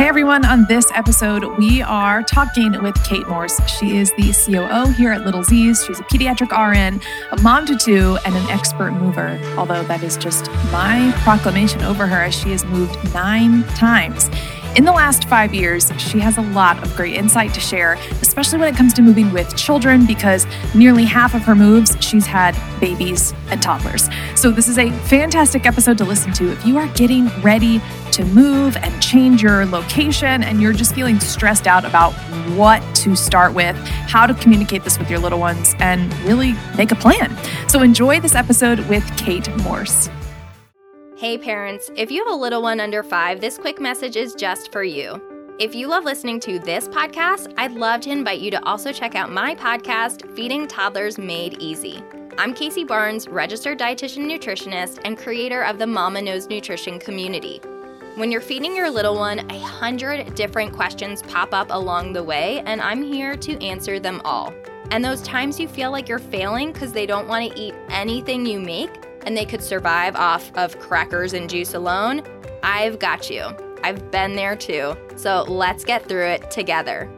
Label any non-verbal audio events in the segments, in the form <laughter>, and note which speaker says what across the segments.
Speaker 1: Hey everyone, on this episode, we are talking with Kate Morse. She is the COO here at Little Z's. She's a pediatric RN, a mom to two, and an expert mover. Although that is just my proclamation over her, as she has moved nine times. In the last five years, she has a lot of great insight to share, especially when it comes to moving with children, because nearly half of her moves, she's had babies and toddlers. So, this is a fantastic episode to listen to if you are getting ready to move and change your location and you're just feeling stressed out about what to start with, how to communicate this with your little ones, and really make a plan. So, enjoy this episode with Kate Morse.
Speaker 2: Hey parents, if you have a little one under five, this quick message is just for you. If you love listening to this podcast, I'd love to invite you to also check out my podcast, Feeding Toddlers Made Easy. I'm Casey Barnes, registered dietitian nutritionist and creator of the Mama Knows Nutrition community. When you're feeding your little one, a hundred different questions pop up along the way, and I'm here to answer them all. And those times you feel like you're failing because they don't want to eat anything you make, and they could survive off of crackers and juice alone, I've got you. I've been there too. So let's get through it together.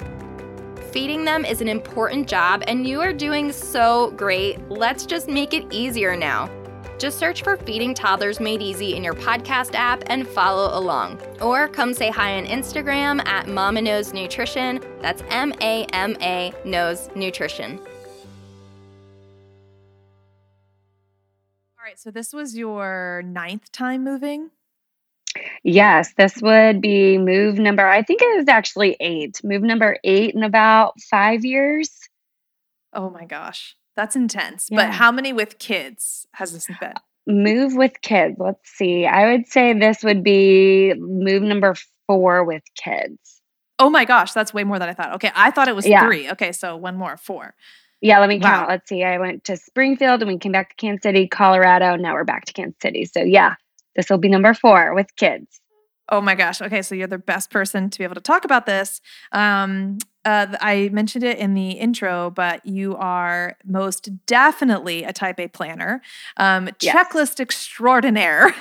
Speaker 2: Feeding them is an important job, and you are doing so great. Let's just make it easier now. Just search for Feeding Toddlers Made Easy in your podcast app and follow along. Or come say hi on Instagram at Mama Knows Nutrition. That's M A M A Knows Nutrition.
Speaker 1: Right, so this was your ninth time moving?
Speaker 3: Yes, this would be move number, I think it was actually eight, move number eight in about five years.
Speaker 1: Oh my gosh, that's intense. Yeah. But how many with kids has this <sighs> been?
Speaker 3: Move with kids. Let's see. I would say this would be move number four with kids.
Speaker 1: Oh my gosh, that's way more than I thought. Okay, I thought it was yeah. three. Okay, so one more, four.
Speaker 3: Yeah, let me wow. count. Let's see. I went to Springfield and we came back to Kansas City, Colorado. Now we're back to Kansas City. So yeah, this will be number four with kids.
Speaker 1: Oh my gosh. Okay, so you're the best person to be able to talk about this. Um, uh, I mentioned it in the intro, but you are most definitely a type A planner, um, yes. checklist extraordinaire, <laughs>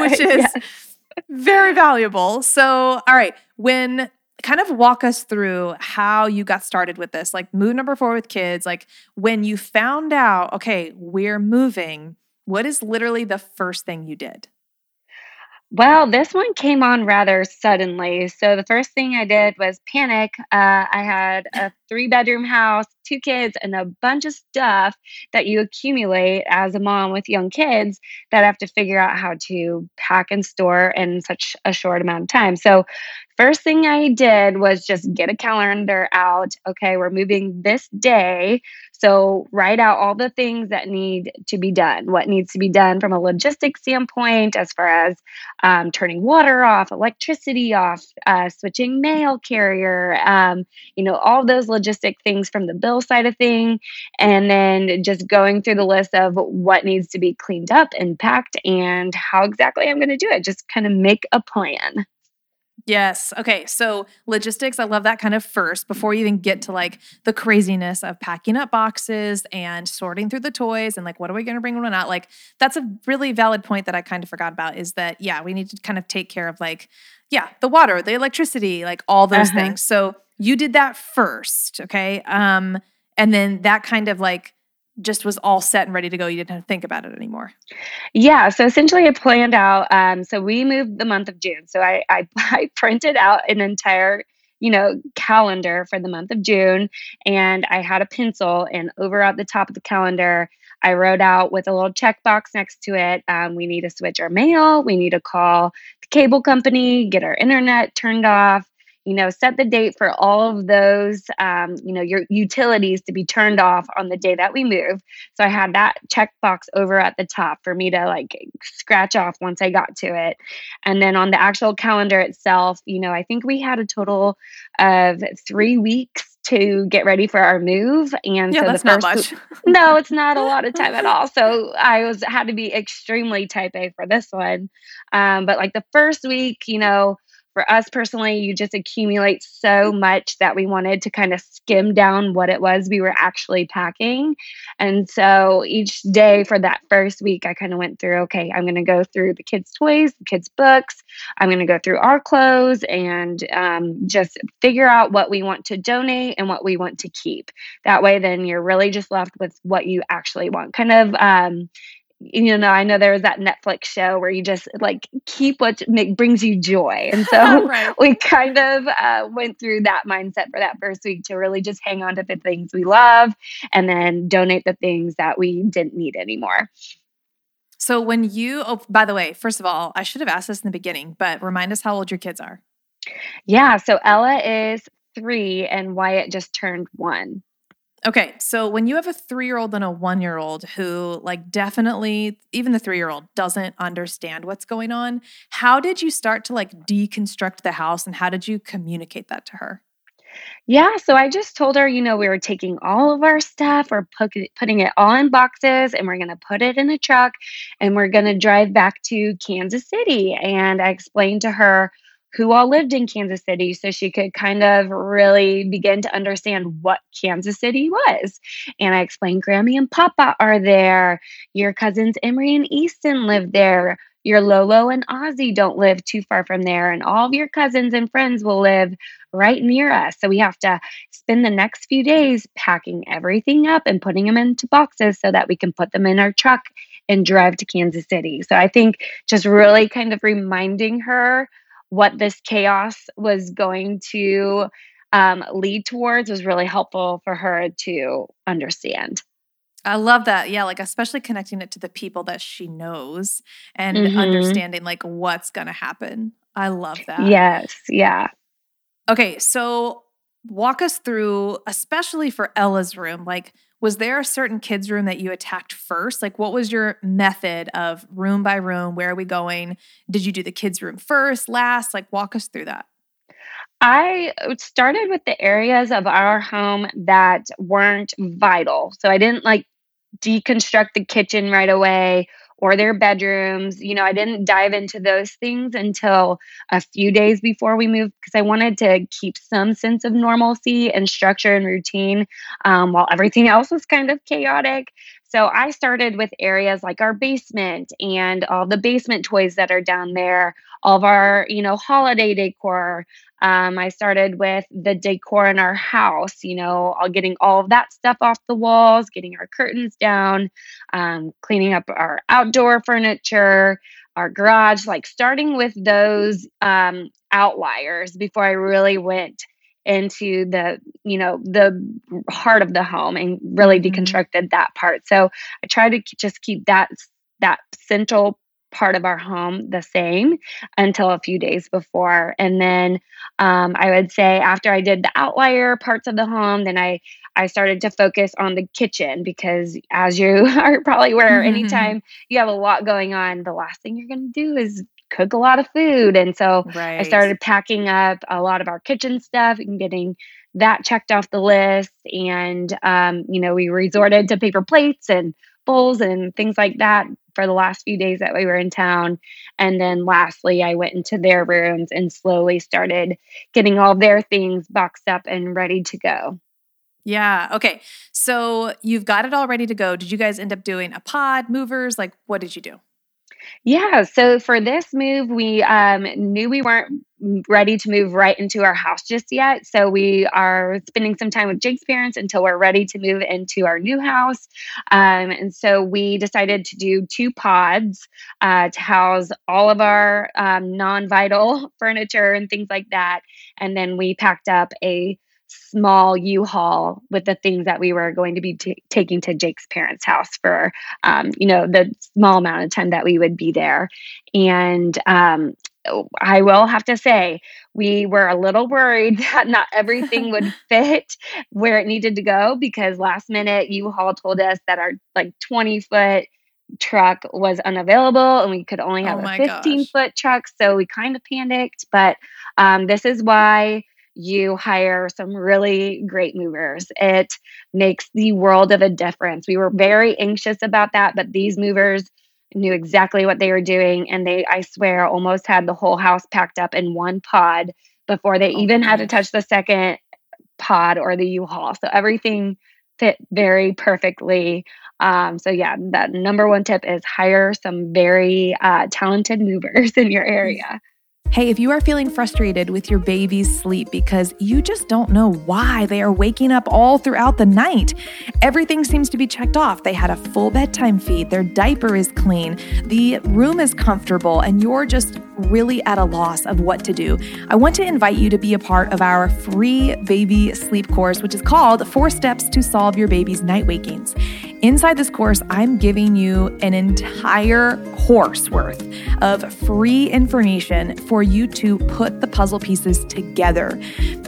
Speaker 1: which <laughs> is yes. very valuable. So, all right, when kind of walk us through how you got started with this like move number four with kids like when you found out okay we're moving what is literally the first thing you did
Speaker 3: well, this one came on rather suddenly. So the first thing I did was panic. Uh, I had a three bedroom house, two kids, and a bunch of stuff that you accumulate as a mom with young kids that I have to figure out how to pack and store in such a short amount of time. So first thing I did was just get a calendar out. Okay, we're moving this day. So write out all the things that need to be done, what needs to be done from a logistics standpoint, as far as um, turning water off, electricity off, uh, switching mail carrier, um, you know, all those logistic things from the bill side of thing. And then just going through the list of what needs to be cleaned up and packed and how exactly I'm going to do it. Just kind of make a plan.
Speaker 1: Yes. Okay. So logistics, I love that kind of first before you even get to like the craziness of packing up boxes and sorting through the toys and like, what are we going to bring when not? Like, that's a really valid point that I kind of forgot about is that, yeah, we need to kind of take care of like, yeah, the water, the electricity, like all those uh-huh. things. So you did that first. Okay. Um, and then that kind of like, just was all set and ready to go. You didn't have to think about it anymore.
Speaker 3: Yeah. So essentially, I planned out. Um, so we moved the month of June. So I, I, <laughs> I printed out an entire you know calendar for the month of June, and I had a pencil, and over at the top of the calendar. I wrote out with a little checkbox next to it. Um, we need to switch our mail. We need to call the cable company, get our internet turned off you know set the date for all of those um, you know your utilities to be turned off on the day that we move. So i had that checkbox over at the top for me to like scratch off once i got to it. And then on the actual calendar itself you know i think we had a total of three weeks to get ready for our move. And
Speaker 1: yeah,
Speaker 3: so
Speaker 1: that's the first not much. <laughs>
Speaker 3: no it's not a lot of time at all. So <laughs> i was had to be extremely type a for this one. Um, but like the first week you know for us personally, you just accumulate so much that we wanted to kind of skim down what it was we were actually packing. And so each day for that first week, I kind of went through okay, I'm going to go through the kids' toys, the kids' books, I'm going to go through our clothes and um, just figure out what we want to donate and what we want to keep. That way, then you're really just left with what you actually want. Kind of, um, you know, I know there was that Netflix show where you just like keep what make, brings you joy. And so <laughs> right. we kind of uh, went through that mindset for that first week to really just hang on to the things we love and then donate the things that we didn't need anymore.
Speaker 1: So when you, oh, by the way, first of all, I should have asked this in the beginning, but remind us how old your kids are.
Speaker 3: Yeah. So Ella is three and Wyatt just turned one.
Speaker 1: Okay, so when you have a three year old and a one year old who, like, definitely, even the three year old doesn't understand what's going on, how did you start to like deconstruct the house and how did you communicate that to her?
Speaker 3: Yeah, so I just told her, you know, we were taking all of our stuff, we're putting it all in boxes, and we're going to put it in a truck, and we're going to drive back to Kansas City. And I explained to her who all lived in Kansas City so she could kind of really begin to understand what Kansas City was. And I explained Grammy and Papa are there. Your cousins Emery and Easton live there. Your Lolo and Ozzy don't live too far from there. And all of your cousins and friends will live right near us. So we have to spend the next few days packing everything up and putting them into boxes so that we can put them in our truck and drive to Kansas City. So I think just really kind of reminding her what this chaos was going to um, lead towards was really helpful for her to understand.
Speaker 1: I love that. Yeah, like especially connecting it to the people that she knows and mm-hmm. understanding like what's going to happen. I love that.
Speaker 3: Yes, yeah.
Speaker 1: Okay, so walk us through especially for Ella's room, like was there a certain kids room that you attacked first? Like, what was your method of room by room? Where are we going? Did you do the kids' room first, last? Like, walk us through that.
Speaker 3: I started with the areas of our home that weren't vital. So I didn't like deconstruct the kitchen right away or their bedrooms. You know, I didn't dive into those things until a few days before we moved because I wanted to keep some sense of normalcy and structure and routine um, while everything <laughs> else was kind of chaotic. So I started with areas like our basement and all the basement toys that are down there, all of our, you know, holiday decor. Um, I started with the decor in our house, you know, all getting all of that stuff off the walls, getting our curtains down, um, cleaning up our outdoor furniture, our garage, like starting with those um, outliers before I really went into the you know the heart of the home and really mm-hmm. deconstructed that part so i try to just keep that that central part of our home the same until a few days before and then um, i would say after i did the outlier parts of the home then i i started to focus on the kitchen because as you <laughs> are probably aware mm-hmm. anytime you have a lot going on the last thing you're going to do is cook a lot of food. And so right. I started packing up a lot of our kitchen stuff and getting that checked off the list. And, um, you know, we resorted to paper plates and bowls and things like that for the last few days that we were in town. And then lastly, I went into their rooms and slowly started getting all their things boxed up and ready to go.
Speaker 1: Yeah. Okay. So you've got it all ready to go. Did you guys end up doing a pod, movers? Like, what did you do?
Speaker 3: Yeah. So for this move, we um, knew we weren't ready to move right into our house just yet. So we are spending some time with Jake's parents until we're ready to move into our new house. Um, and so we decided to do two pods uh, to house all of our um, non vital <laughs> furniture and things like that. And then we packed up a small U-Haul with the things that we were going to be t- taking to Jake's parents' house for, um, you know, the small amount of time that we would be there. And um, I will have to say, we were a little worried <laughs> that not everything would <laughs> fit where it needed to go because last minute U-Haul told us that our like 20 foot truck was unavailable and we could only have oh a 15 gosh. foot truck. So we kind of panicked. But um, this is why you hire some really great movers. It makes the world of a difference. We were very anxious about that, but these movers knew exactly what they were doing. And they, I swear, almost had the whole house packed up in one pod before they oh, even had to touch the second pod or the U-Haul. So everything fit very perfectly. Um, so yeah, that number one tip is hire some very uh, talented movers <laughs> in your area.
Speaker 1: Hey, if you are feeling frustrated with your baby's sleep because you just don't know why they are waking up all throughout the night, everything seems to be checked off. They had a full bedtime feed, their diaper is clean, the room is comfortable, and you're just really at a loss of what to do. I want to invite you to be a part of our free baby sleep course, which is called Four Steps to Solve Your Baby's Night Wakings. Inside this course, I'm giving you an entire course worth of free information for you to put the puzzle pieces together.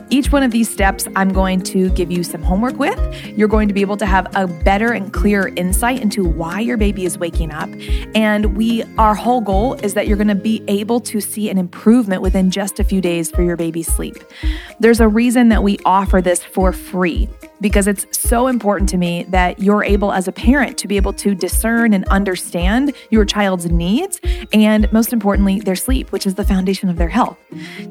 Speaker 1: Each one of these steps, I'm going to give you some homework with. You're going to be able to have a better and clearer insight into why your baby is waking up. And we, our whole goal is that you're going to be able to see an improvement within just a few days for your baby's sleep. There's a reason that we offer this for free because it's so important to me that you're able as a parent to be able to discern and understand your child's needs and most importantly their sleep which is the foundation of their health.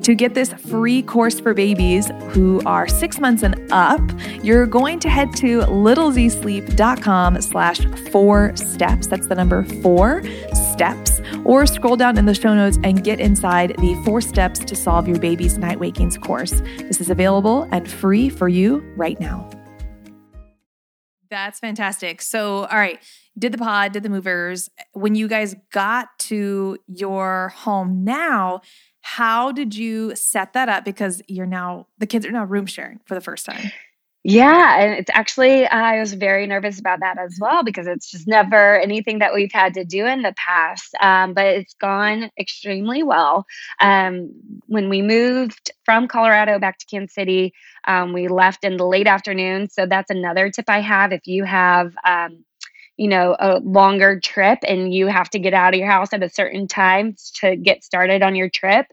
Speaker 1: To get this free course for babies who are six months and up you're going to head to littlezsleep.com slash four steps. That's the number four steps. Or scroll down in the show notes and get inside the four steps to solve your baby's night wakings course. This is available and free for you right now that's fantastic. So, all right, did the pod, did the movers. When you guys got to your home now, how did you set that up? Because you're now, the kids are now room sharing for the first time.
Speaker 3: Yeah, and it's actually I was very nervous about that as well because it's just never anything that we've had to do in the past. Um, but it's gone extremely well. Um, when we moved from Colorado back to Kansas City, um, we left in the late afternoon. So that's another tip I have. If you have um, you know, a longer trip and you have to get out of your house at a certain time to get started on your trip.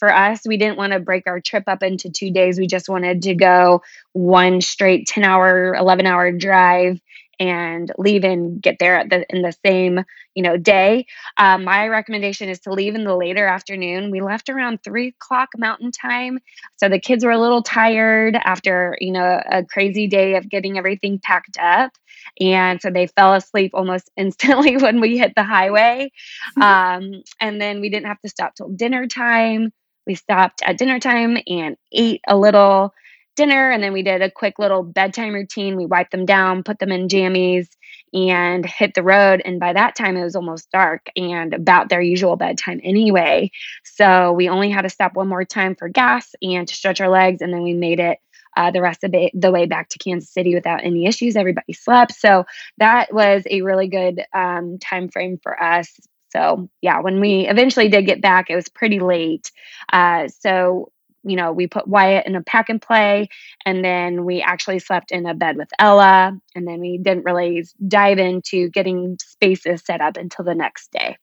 Speaker 3: For us, we didn't want to break our trip up into two days. We just wanted to go one straight 10 hour, 11 hour drive and leave and get there at the in the same you know day. Um, my recommendation is to leave in the later afternoon. We left around three o'clock mountain time so the kids were a little tired after you know a crazy day of getting everything packed up and so they fell asleep almost <laughs> instantly when we hit the highway. <laughs> Um, and then we didn't have to stop till dinner time we stopped at dinner time and ate a little dinner and then we did a quick little bedtime routine we wiped them down put them in jammies and hit the road and by that time it was almost dark and about their usual bedtime anyway so we only had to stop one more time for gas and to stretch our legs and then we made it uh, the rest of it, the way back to Kansas City without any issues. Everybody slept, so that was a really good um, time frame for us. So yeah, when we eventually did get back, it was pretty late. Uh, so you know, we put Wyatt in a pack and play, and then we actually slept in a bed with Ella, and then we didn't really dive into getting spaces set up until the next day.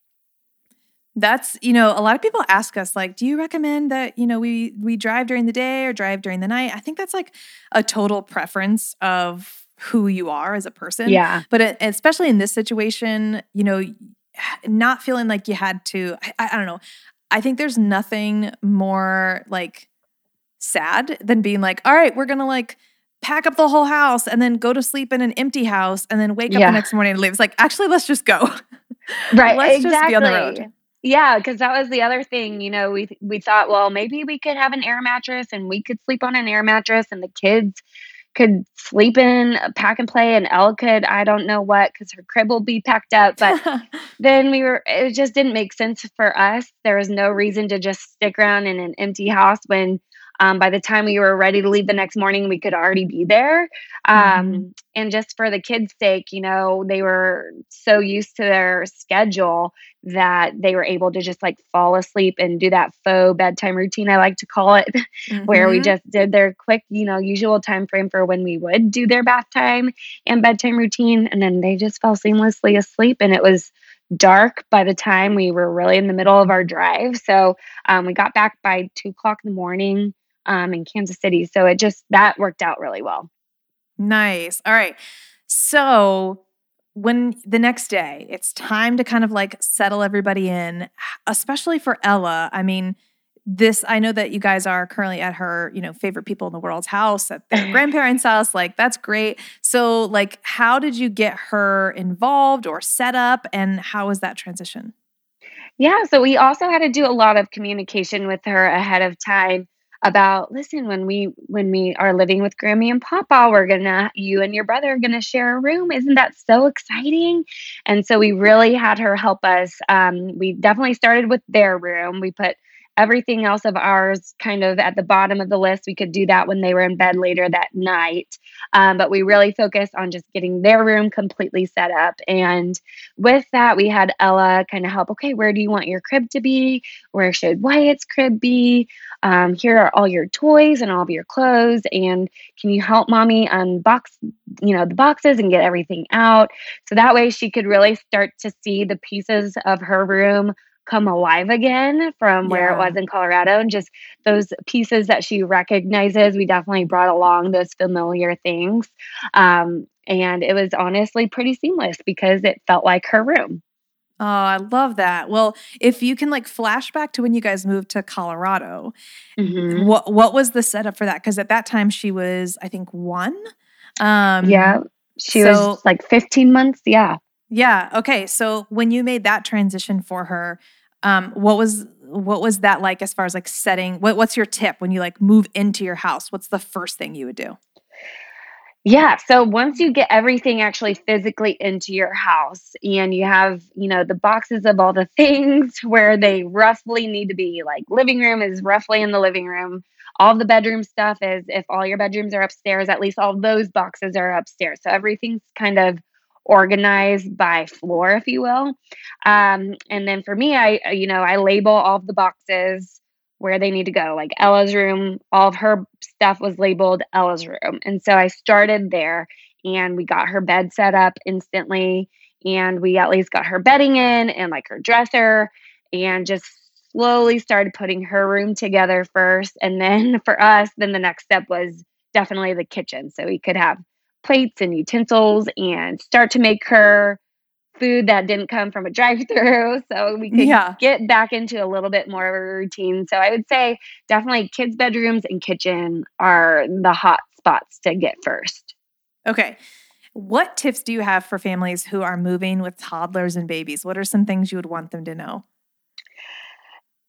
Speaker 1: That's you know a lot of people ask us like do you recommend that you know we we drive during the day or drive during the night? I think that's like a total preference of who you are as a person.
Speaker 3: Yeah.
Speaker 1: But it, especially in this situation you know not feeling like you had to I, I don't know i think there's nothing more like sad than being like all right we're gonna like pack up the whole house and then go to sleep in an empty house and then wake up the next morning and leave. It's like, actually, let's just go. <laughs>
Speaker 3: Right.
Speaker 1: let's
Speaker 3: exactly.
Speaker 1: just be on the road.
Speaker 3: Yeah, because that was the other thing. You know, we we thought, well, maybe we could have an air mattress and we could sleep on an air mattress and the kids could sleep in a pack and play and Elle could I don't know what because her crib will be packed up. But <laughs> then we were it just didn't make sense for us. There was no reason to just stick around in an empty house when um, by the time we were ready to leave the next morning, we could already be there. Um, mm-hmm. And just for the kids' sake, you know, they were so used to their schedule that they were able to just like fall asleep and do that faux bedtime routine, I like to call it, mm-hmm. <laughs> where we mm-hmm. just did their quick, you know, usual time frame for when we would do their bath time and bedtime routine. And then they just fell seamlessly asleep. And it was, dark by the time we were really in the middle of our drive. So um, we got back by two o'clock in the morning um, in Kansas City. So it just that worked out really well.
Speaker 1: Nice. All right. So when the next day it's time to kind of like settle everybody in, especially for Ella. I mean, this I know that you guys are currently at her, you know, favorite people in the world's house at their <laughs> grandparents' house. Like that's great. So like how did you get her involved or set up and how was that transition?
Speaker 3: Yeah, so we also had to do a lot of communication with her ahead of time about listen when we when we are living with Grammy and Papa, we're gonna you and your brother are gonna share a room. Isn't that so exciting? And so we really had her help us. Um, we definitely started with their room. We put everything else of ours kind of at the bottom of the list. We could do that when they were in bed later that night. Um, but we really focused on just getting their room completely set up. And with that, we had Ella kind of help okay, where do you want your crib to be? Where should Wyatt's crib be? Um, here are all your toys and all of your clothes. And can you help mommy unbox, you know, the boxes and get everything out? So that way she could really start to see the pieces of her room come alive again from where it was in Colorado and just those pieces that she recognizes. We definitely brought along those familiar things. Um, and it was honestly pretty seamless because it felt like her room.
Speaker 1: Oh, I love that. Well, if you can like flashback to when you guys moved to Colorado, mm-hmm. what what was the setup for that? Because at that time she was, I think, one.
Speaker 3: Um, yeah, she so, was like 15 months. Yeah.
Speaker 1: Yeah. Okay. So when you made that transition for her, um, what was what was that like as far as like setting? What, what's your tip when you like move into your house? What's the first thing you would do?
Speaker 3: Yeah. So once you get everything actually physically into your house and you have, you know, the boxes of all the things <laughs> where they roughly need to be, like living room is roughly in the living room. All the bedroom stuff is, if all your bedrooms are upstairs, at least all those boxes are upstairs. So everything's kind of organized by floor, if you will. Um, and then for me, I, uh, you know, I label all the boxes where they need to go. Like Ella's room, all of her stuff was labeled Ella's room. And so I started there and we got her bed set up instantly. And we at least got her bedding in and like her dresser and just slowly started putting her room together first. And then <laughs> for us, then the next step was definitely the kitchen. So we could have plates and utensils and start to make her food that didn't come from a <laughs> drive through so we could yeah. get back into a little bit more of a routine. So i would say definitely kids bedrooms and kitchen are the hot spots to get first.
Speaker 1: Okay. What tips do you have for families who are moving with toddlers and babies? What are some things you would want them to know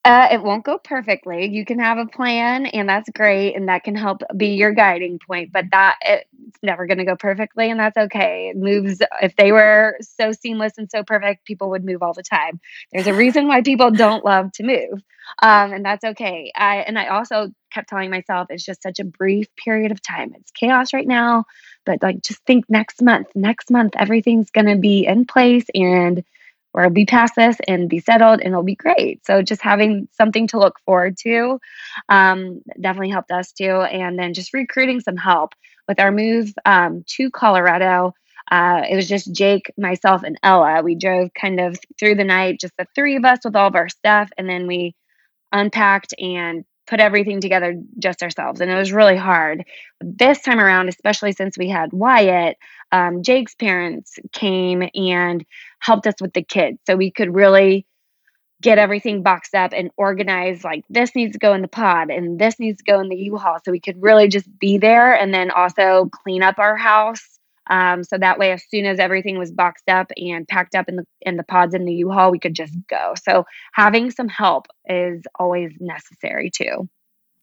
Speaker 3: uh, it won't go perfectly. You can have a plan, and that's great, and that can help be your guiding point. But that it's never going to go perfectly, and that's okay. It moves. If they were so seamless and so perfect, people would move all the time. There's a reason why people don't love to move, um, and that's okay. I and I also kept telling myself it's just such a brief period of time. It's chaos right now, but like just think next month. Next month, everything's going to be in place and or be past this and be settled and it'll be great. So just having something to look forward to um, definitely helped us too. And then just recruiting some help with our move um, to Colorado. Uh, it was just Jake, myself, and Ella. We drove kind of through the night, just the three of us with all of our stuff, and then we unpacked and put everything together just ourselves. And it was really hard. This time around, especially since we had Wyatt, um, Jake's parents came and helped us with the kids. So we could really get everything boxed up and organized like this needs to go in the pod and this needs to go in the U-Haul. So we could really just be there and then also clean up our house. Um, so that way, as soon as everything was boxed up and packed up in the in the pods in the U-Haul, we could just go. So having some help is always necessary too.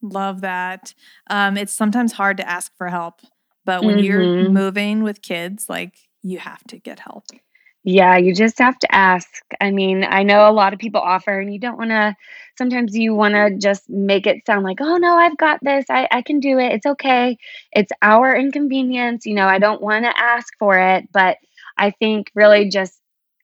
Speaker 1: Love that. Um, it's sometimes hard to ask for help, but when mm-hmm. you're moving with kids, like you have to get help.
Speaker 3: Yeah, you just have to ask. I mean, I know a lot of people offer, and you don't want to, sometimes you want to just make it sound like, oh, no, I've got this. I, I can do it. It's okay. It's our inconvenience. You know, I don't want to ask for it. But I think really just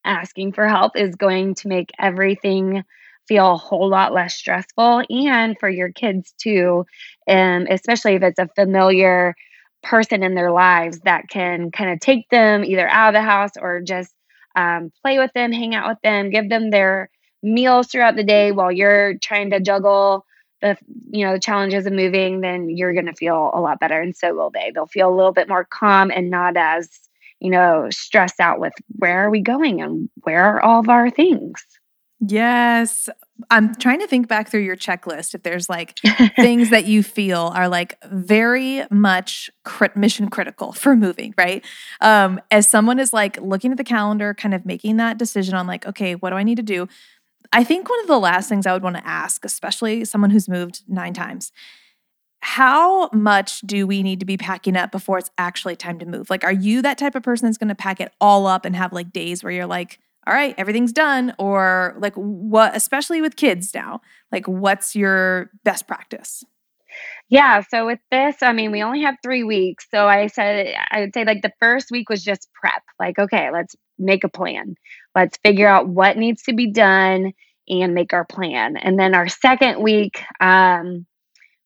Speaker 3: asking for help is going to make everything feel a whole lot less stressful and for your kids too. Um, especially if it's a familiar person in their lives that can kind of take them either out of the house or just um, play with them, hang out with them, give them their meals throughout the day while you're trying to juggle the you know the challenges of moving then you're going to feel a lot better and so will they they'll feel a little bit more calm and not as you know, stressed out with where are we going and where are all of our things.
Speaker 1: Yes. I'm trying to think back through your checklist if there's like <laughs> things that you feel are like very much crit- mission critical for moving, right? Um, as someone is like looking at the calendar, kind of making that decision on like, okay, what do I need to do? I think one of the last things I would want to ask, especially someone who's moved nine times, how much do we need to be packing up before it's actually time to move? Like, are you that type of person that's going to pack it all up and have like days where you're like, all right, everything's done? Or like, what, especially with kids now, like, what's your best practice?
Speaker 3: Yeah. So with this, I mean, we only have three weeks. So I said, I would say like the first week was just prep. Like, okay, let's make a plan. Let's figure out what needs to be done and make our plan. And then our second week, um,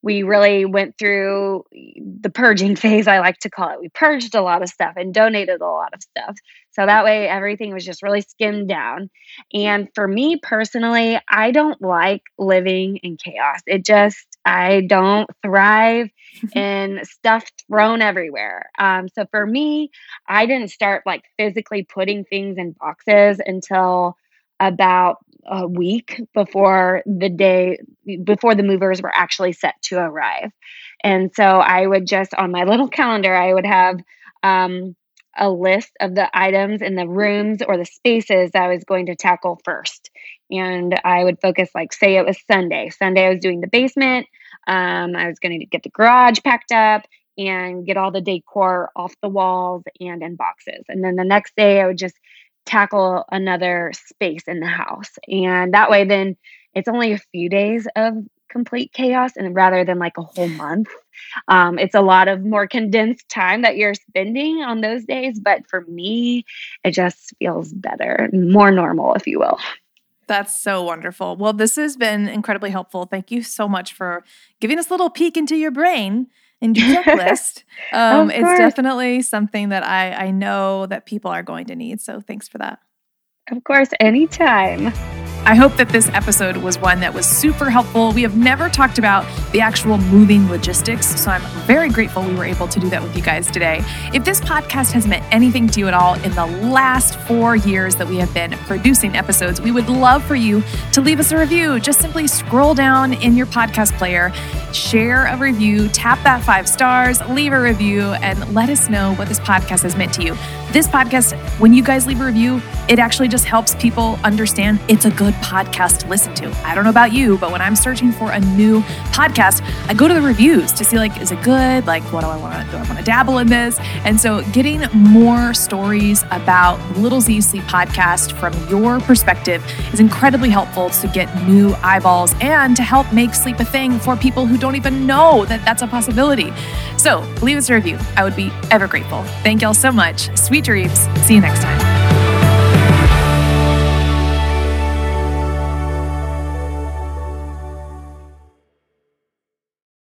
Speaker 3: we really went through the purging <laughs> phase, I like to call it. We purged a lot of stuff and donated a lot of stuff. So that way, everything was just really skimmed down. And for me personally, I don't like living in chaos. It just, I don't thrive <laughs> in stuff thrown everywhere. Um, so for me, I didn't start like physically putting things in boxes until about a week before the day before the movers were actually set to arrive. And so I would just on my little calendar, I would have um, a list of the items in the rooms or the spaces I was going to tackle first. And I would focus, like, say it was Sunday. Sunday, I was doing the basement. Um, I was going to get the garage packed up and get all the decor off the walls and in boxes. And then the next day, I would just tackle another space in the house. And that way, then it's only a few days of complete chaos and rather than like a whole month. Um, it's a lot of more condensed time that you're spending on those days. But for me, it just feels better, more normal, if you will.
Speaker 1: That's so wonderful. Well, this has been incredibly helpful. Thank you so much for giving us a little peek into your brain and your <laughs> checklist. um, it's definitely something that I, I know that people are going to need. So thanks for that.
Speaker 3: Of course, anytime.
Speaker 1: I hope that this episode was one that was super helpful. We have never talked about the actual moving logistics, so I'm very grateful we were able to do that with you guys today. If this podcast has meant anything to you at all in the last four years that we have been producing episodes, we would love for you to leave us a review. Just simply scroll down in your podcast player, share a review, tap that five stars, leave a review, and let us know what this podcast has meant to you. This podcast, when you guys leave a review, it actually just helps people understand it's a good podcast to listen to. I don't know about you, but when I'm searching for a new podcast, I go to the reviews to see like, is it good? Like, what do I want to do? I want to dabble in this. And so getting more stories about Little Z Sleep podcast from your perspective is incredibly helpful to get new eyeballs and to help make sleep a thing for people who don't even know that that's a possibility. So leave us a review. I would be ever grateful. Thank y'all so much. Sweet dreams. See you next time.